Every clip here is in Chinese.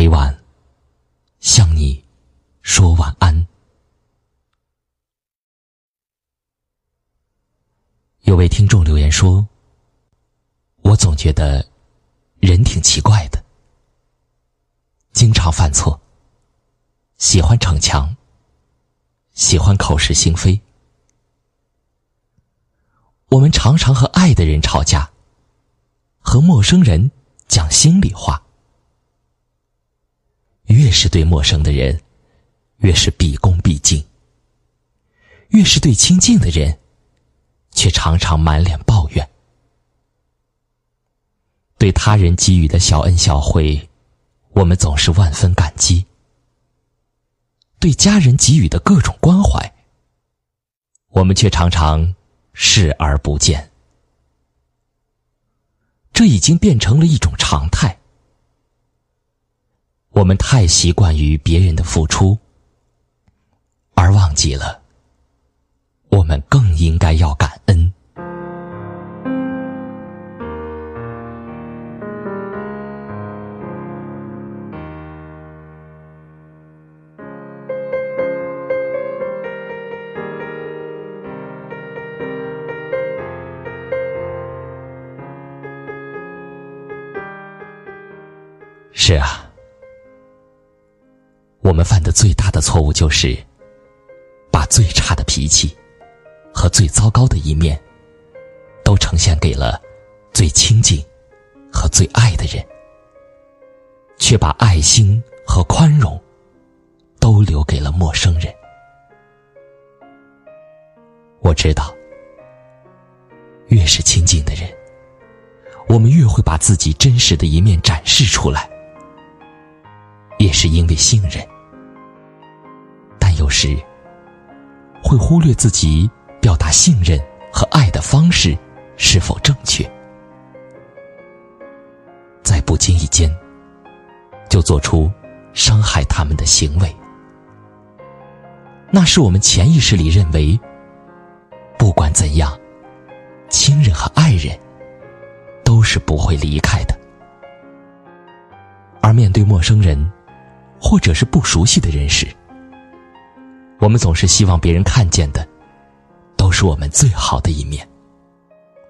每晚向你说晚安。有位听众留言说：“我总觉得人挺奇怪的，经常犯错，喜欢逞强，喜欢口是心非。我们常常和爱的人吵架，和陌生人讲心里话。”越是对陌生的人，越是毕恭毕敬；越是对亲近的人，却常常满脸抱怨。对他人给予的小恩小惠，我们总是万分感激；对家人给予的各种关怀，我们却常常视而不见。这已经变成了一种常态。我们太习惯于别人的付出，而忘记了，我们更应该要感恩。是啊。我们犯的最大的错误就是，把最差的脾气和最糟糕的一面，都呈现给了最亲近和最爱的人，却把爱心和宽容都留给了陌生人。我知道，越是亲近的人，我们越会把自己真实的一面展示出来。也是因为信任，时会忽略自己表达信任和爱的方式是否正确，在不经意间就做出伤害他们的行为，那是我们潜意识里认为，不管怎样，亲人和爱人都是不会离开的，而面对陌生人。或者是不熟悉的人时，我们总是希望别人看见的都是我们最好的一面，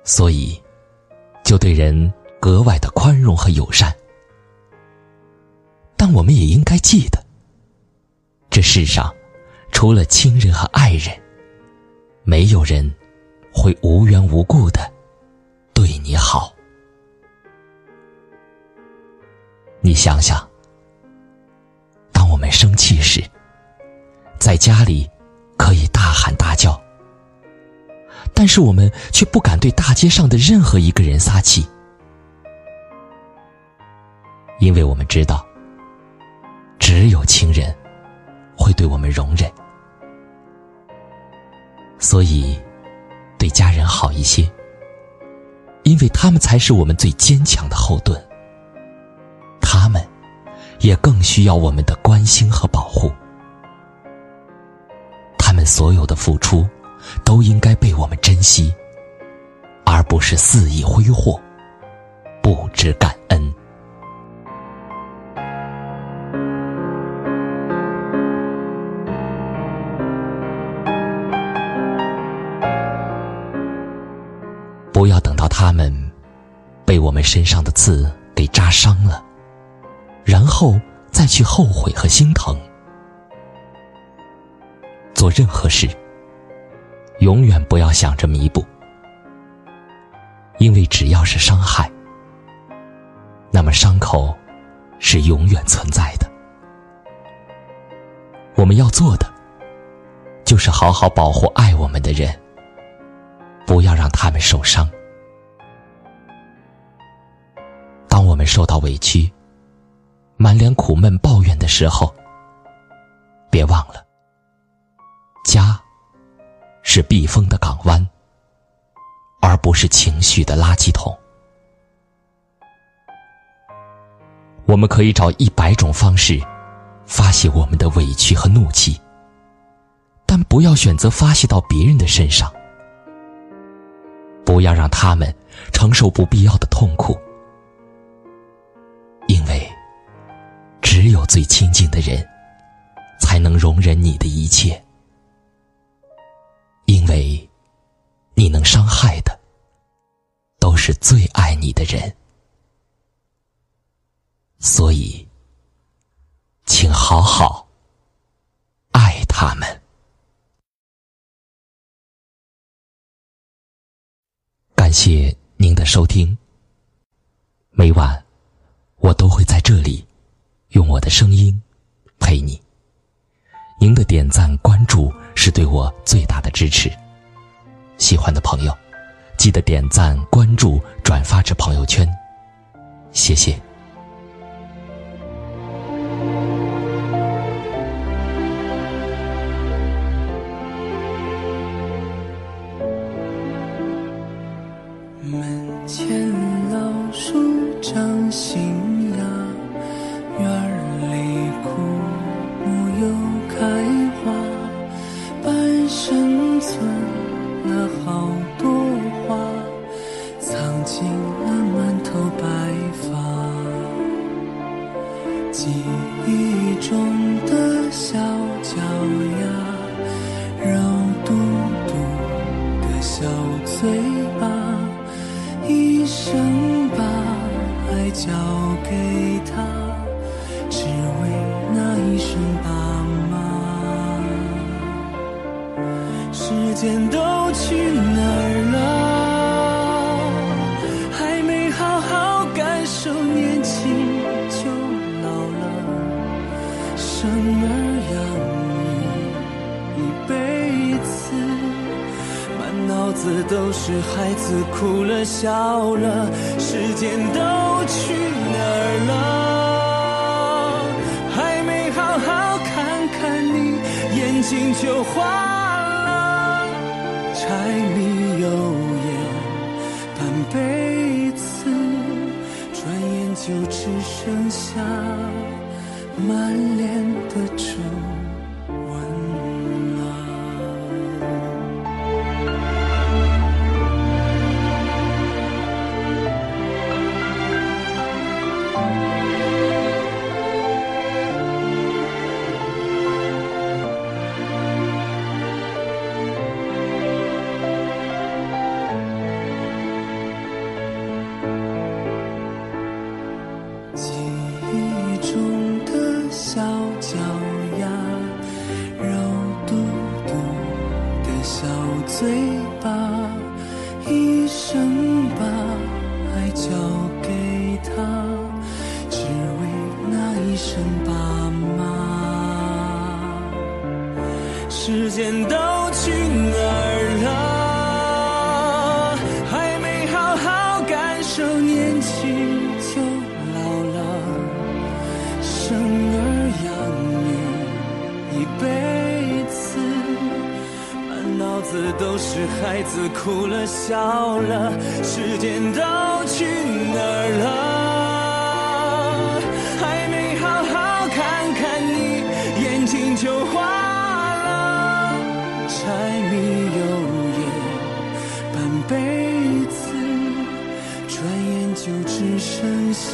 所以就对人格外的宽容和友善。但我们也应该记得，这世上除了亲人和爱人，没有人会无缘无故的对你好。你想想。当我们生气时，在家里可以大喊大叫，但是我们却不敢对大街上的任何一个人撒气，因为我们知道，只有亲人会对我们容忍，所以对家人好一些，因为他们才是我们最坚强的后盾，他们。也更需要我们的关心和保护，所有的付出，都应该被我们珍惜，而不是肆意挥霍，不知感恩。不要等到他们被我们身上的刺给扎伤了。然后再去后悔和心疼。做任何事，永远不要想着弥补，因为只要是伤害，那么伤口是永远存在的。我们要做的，就是好好保护爱我们的人，不要让他们受伤。当我们受到委屈，满脸苦闷抱怨的时候，别忘了，家是避风的港湾，而不是情绪的垃圾桶。我们可以找一百种方式发泄我们的委屈和怒气，但不要选择发泄到别人的身上，不要让他们承受不必要的痛苦，因为。只有最亲近的人，才能容忍你的一切，因为你能伤害的，都是最爱你的人。所以，请好好爱他们。感谢您的收听。每晚，我都会在这里，用我的声音陪你。您的点赞、关注对我最大的支持。喜欢的朋友，记得点赞、关注、转发至朋友圈，谢谢。时间都去哪儿了？还没好好感受年轻就老了，生儿养女一辈子。满脑子都是孩子哭了笑了，时间都去哪儿了？还没好好看看你，眼睛就花了。柴米油盐半辈子，转眼就只剩下满脸的皱。纹了时间都去哪儿了还没好好感受年轻就老了生儿养女一辈子满脑子都是孩子哭了笑了时间都去哪儿了还没好好看看你眼睛就花柴米油盐半辈子转眼就只剩下